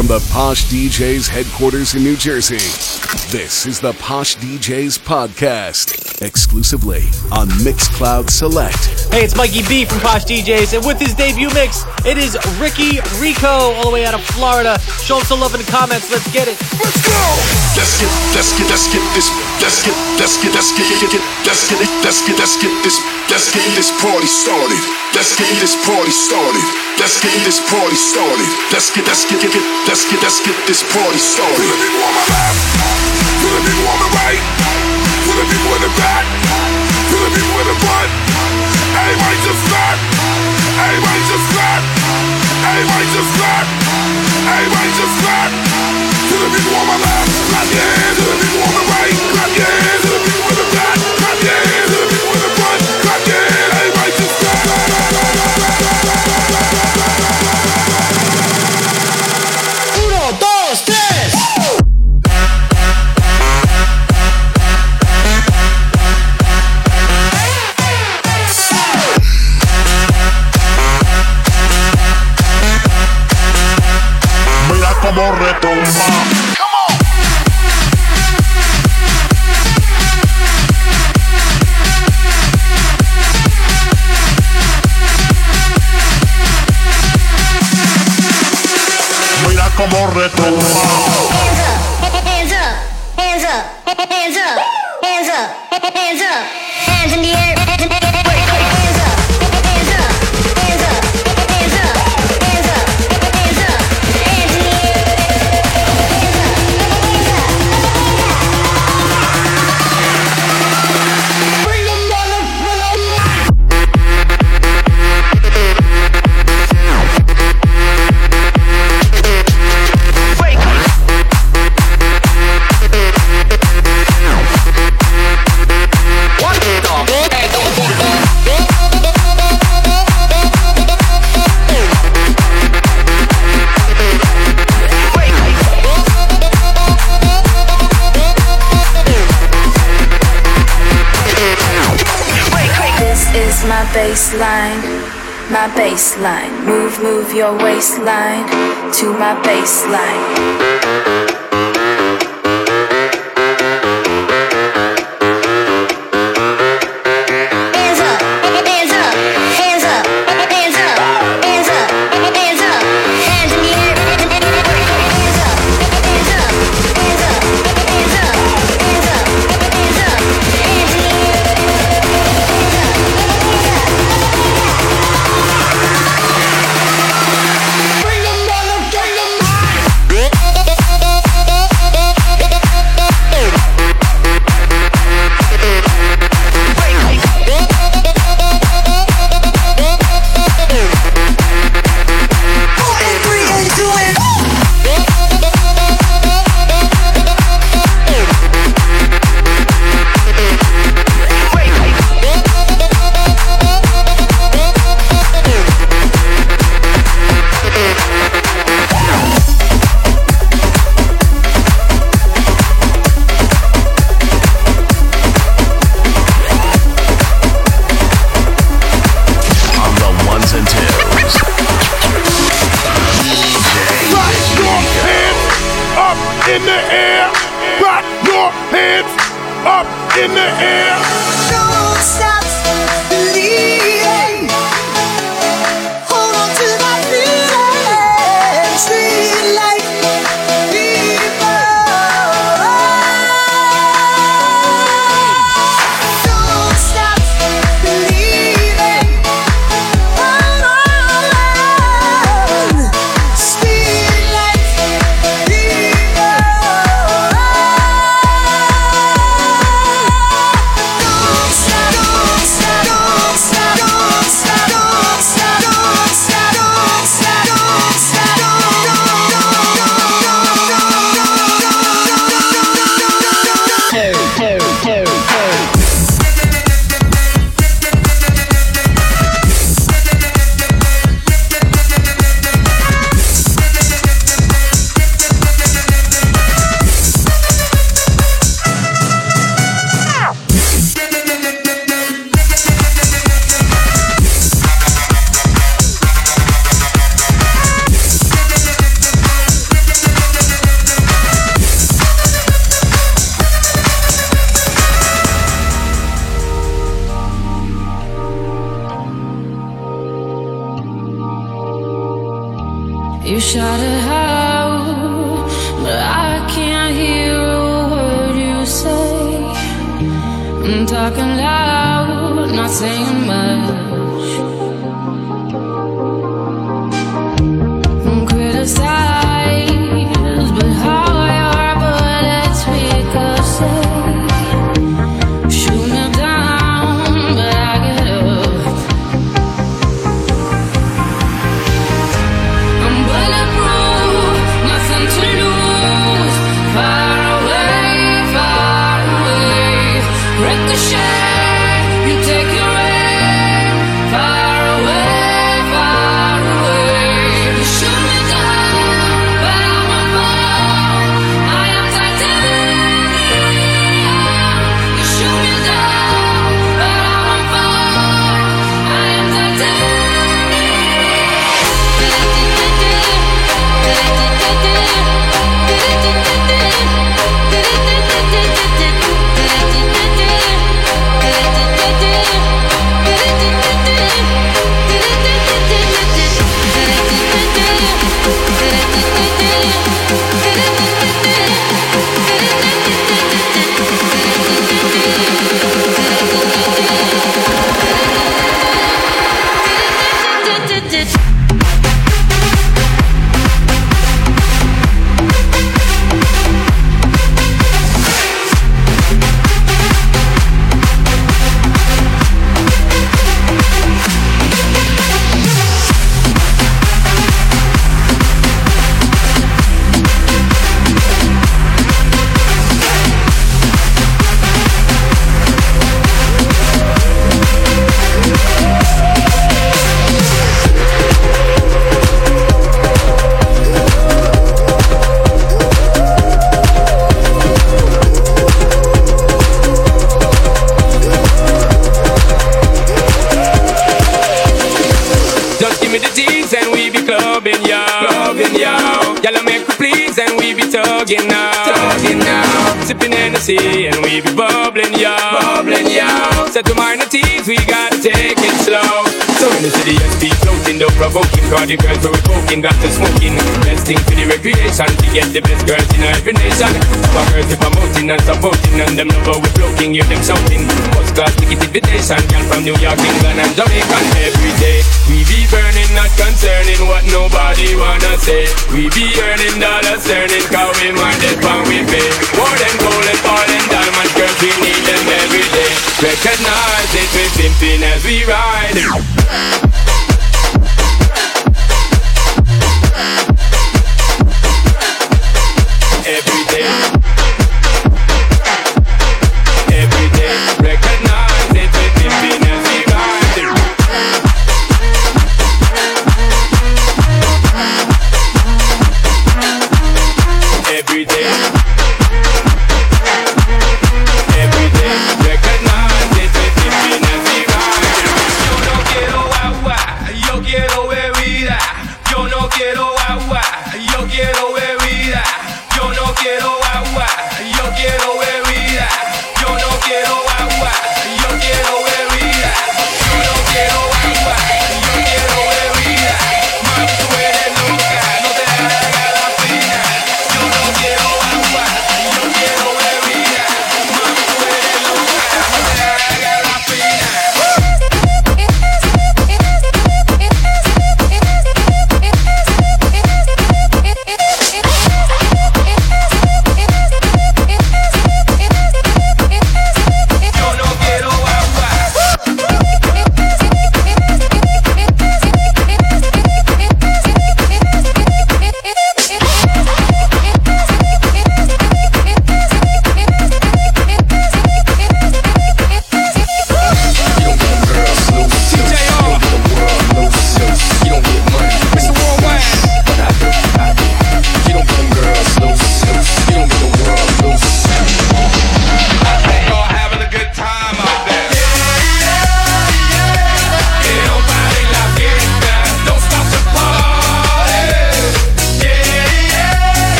from the Posh DJs headquarters in New Jersey. This is the Posh DJs podcast, exclusively on Mixcloud Select. Hey, it's Mikey B from Posh DJs, and with his debut mix, it is Ricky Rico, all the way out of Florida. Show him some love in the comments. Let's get it. Let's go. Let's get, let's get, let's get this. Let's get, let's get, let's get, get, get, let's get it. Let's get, let's get this. Let's get this party started. Let's get this party started. Let's get this party started. Let's get, let's get, get, get let's get, let's get this party started. Put the people on my left. Put the people on the right. Put the people in the back. Put the people in the front. Everybody just clap. Everybody just clap. Everybody just clap. Everybody just clap. To the people on my left, clap your hands. To the people on the right, clap your hands. Baseline, my baseline. Move, move your waistline to my baseline. In the air. Rock your hands up in the air. Don't stop clubbing, yo. Clubbing, yo. Y'all make me please and we be tugging now. Tugging now. Sipping Hennessy and we be bubbling, yo. Bubbling, yo. Set to minor tease, we gotta take it slow. So in the city, SP floating, though provoking. Cause the girls we're poking, got to smoking. Best thing for the recreation, to get the best girls in every nation. My girls be promoting and supporting, and them know we floating, hear them shouting. First class ticket invitation, girl from New York, England, and Jamaica. Every day, we be burning, not concerning what nobody wanna say. We be earning dollars, earning, cause we minded when we pay. More than gold and oil and diamonds, girls, we need them every day. Recognize it, we pimping as we ride.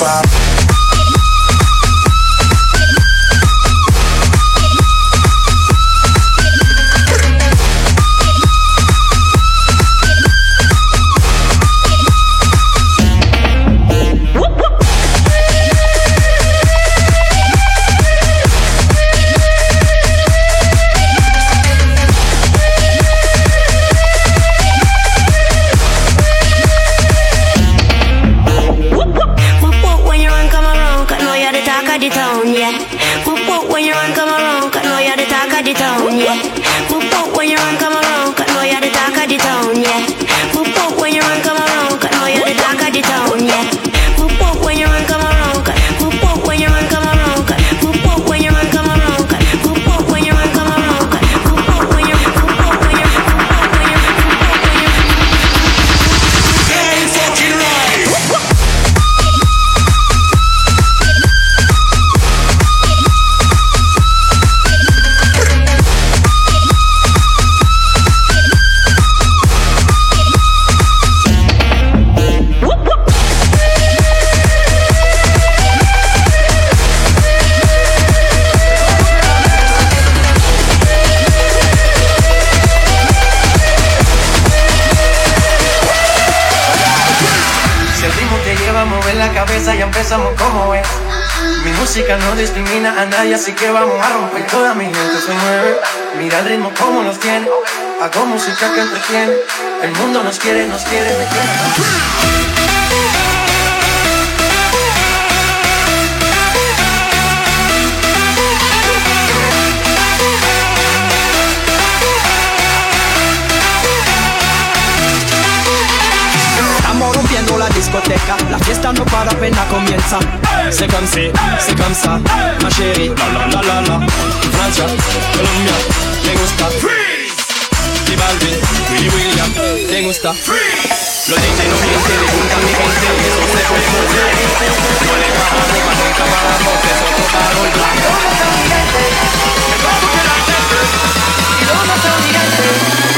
Five. música no discrimina a nadie, así que vamos a romper. Toda mi gente se mueve, mira el ritmo como nos tiene. Hago música que entretiene, el mundo nos quiere, nos quiere, me quiere. La fiesta no para apenas comienza. C'est comme si, c'est comme ça, ma. La la la la la. Francia, Colombia, me gusta. Freeze. Y Balvin, Willy William, gusta. Freeze. No le juntan mi gente, eso se puede. No le nunca el y.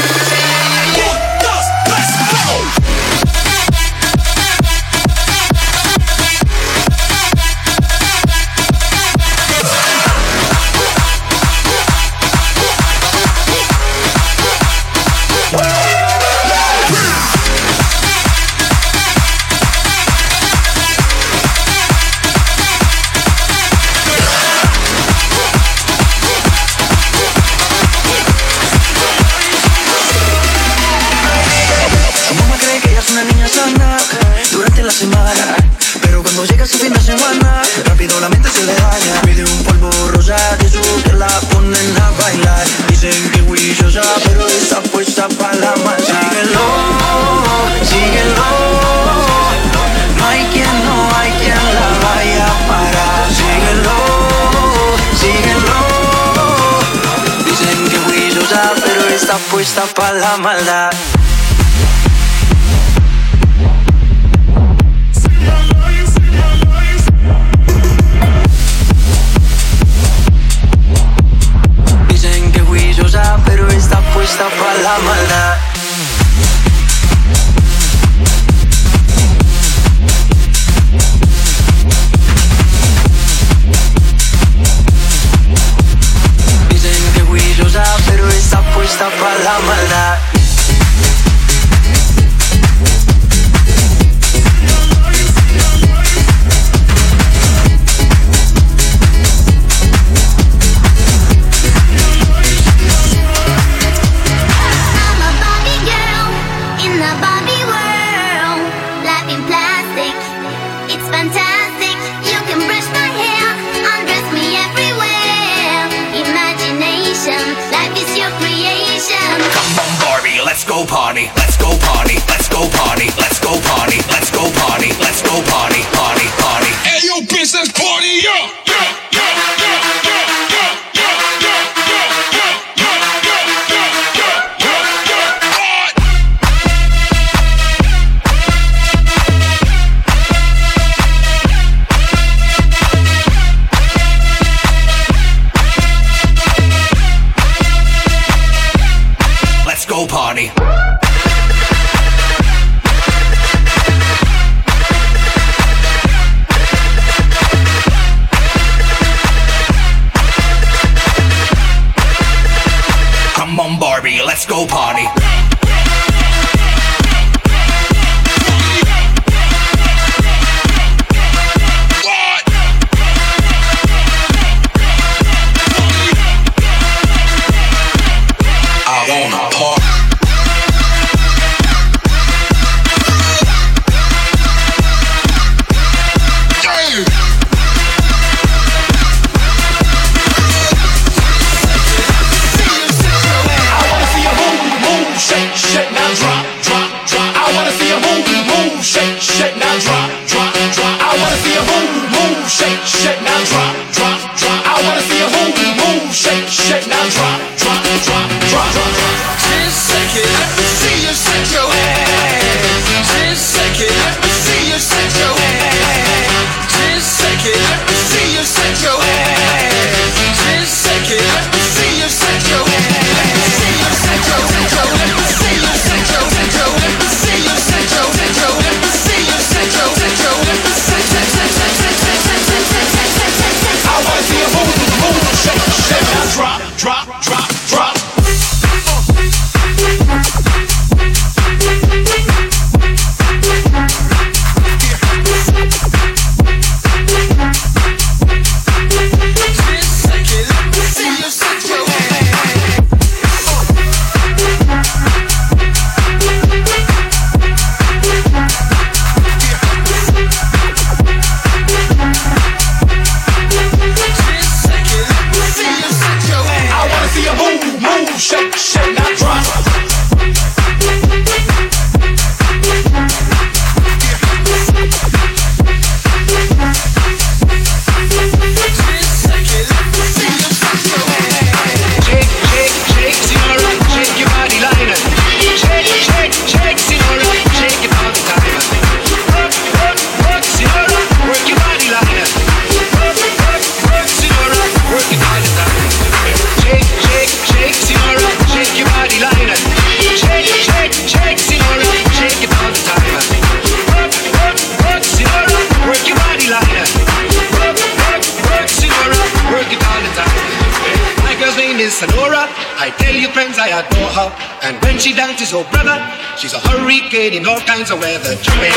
egoísta para la maldad. Dicen que juiciosa, pero está puesta para la maldad. la mano. in all kinds of weather. Jumping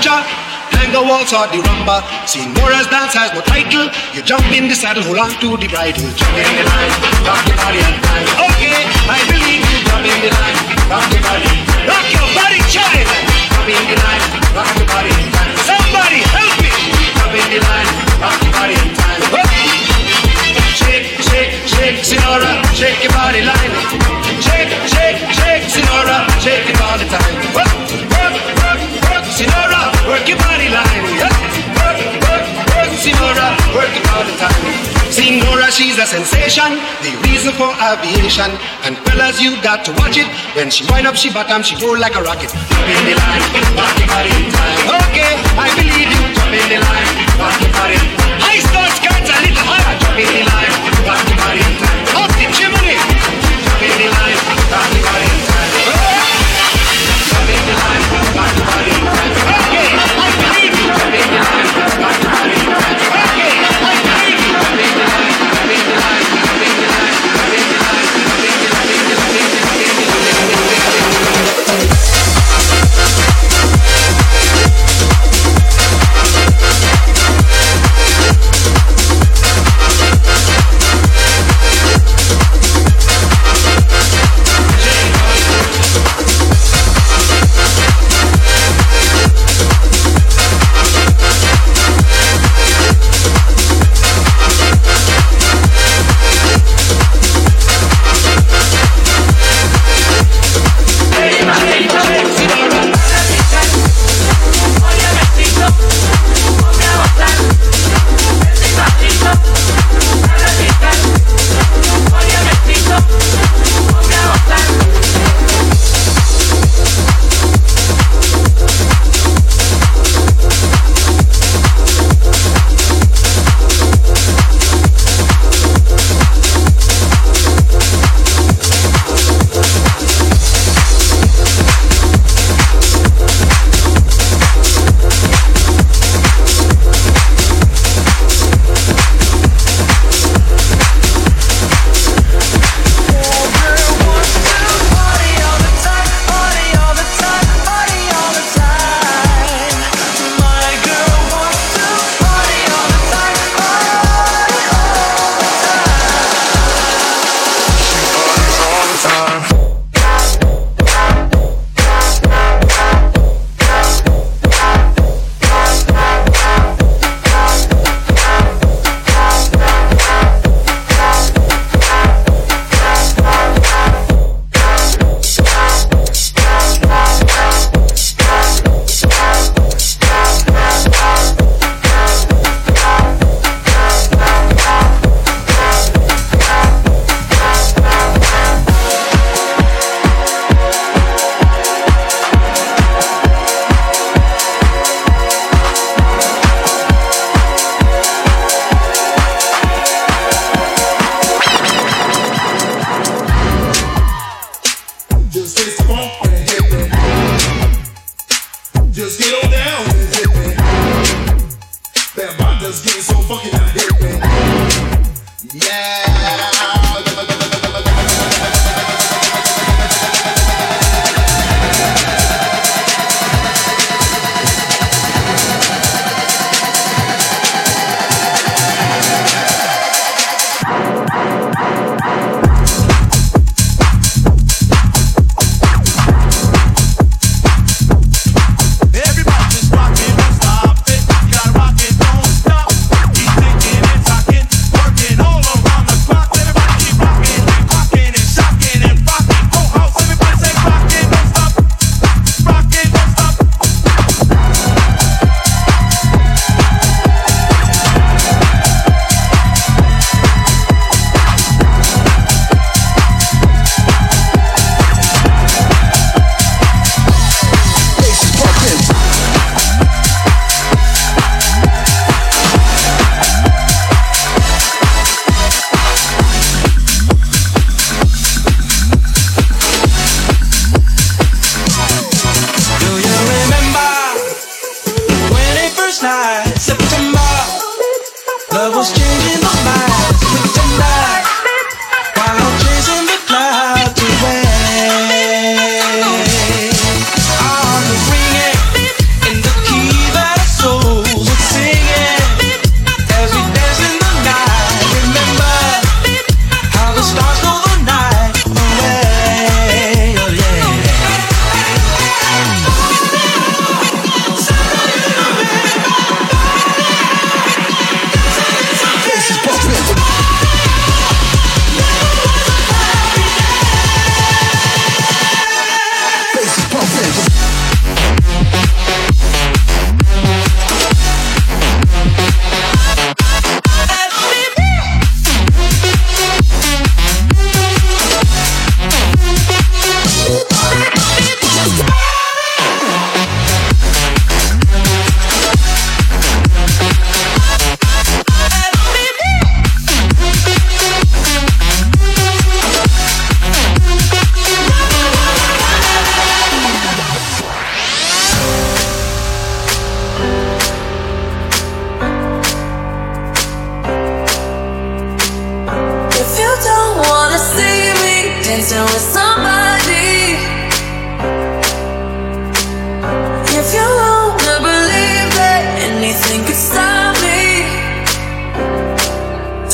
jack. the waltz or the rumba. Senora's dance has no title. You jump in the saddle, hold on to the bridle. Jump in the line, rock the body and time. Okay, I believe you. Jump in the line, rock the body. Rock your body, child. Jump in the line, rock the body and time. Somebody help me. Jump in the line, rock the body and time. Shake, shake, shake, Senora, shake your body line. Shake, shake, shake, Senora, shake your body time. Work, work, work, work, Senora work your body line. Work, work, work, work. Work it all the time. See she's a sensation, the reason for aviation. And fellas, you got to watch it. When she wind up, she bottom, she go like a rocket. Up in the line, work your body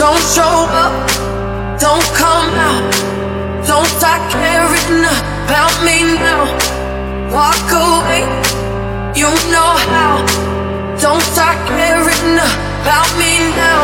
Don't show up, don't come out. Don't start caring about me now. Walk away, you know how. Don't start caring about me now.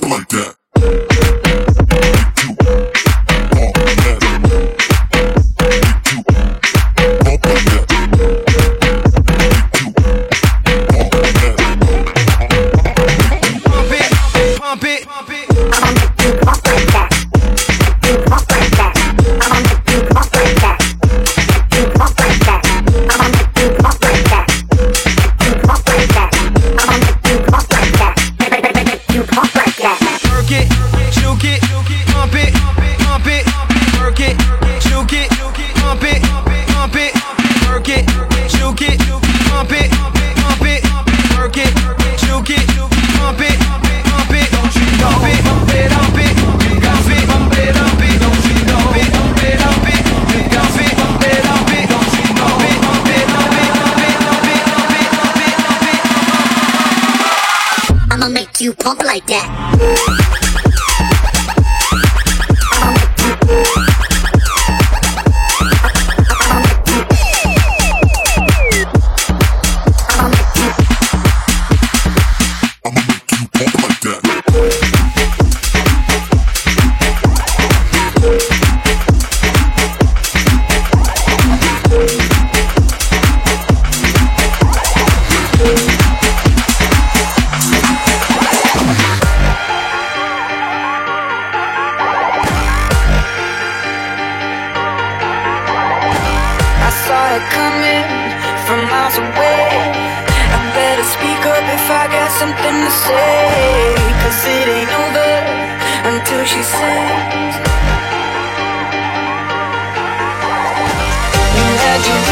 talk like that. You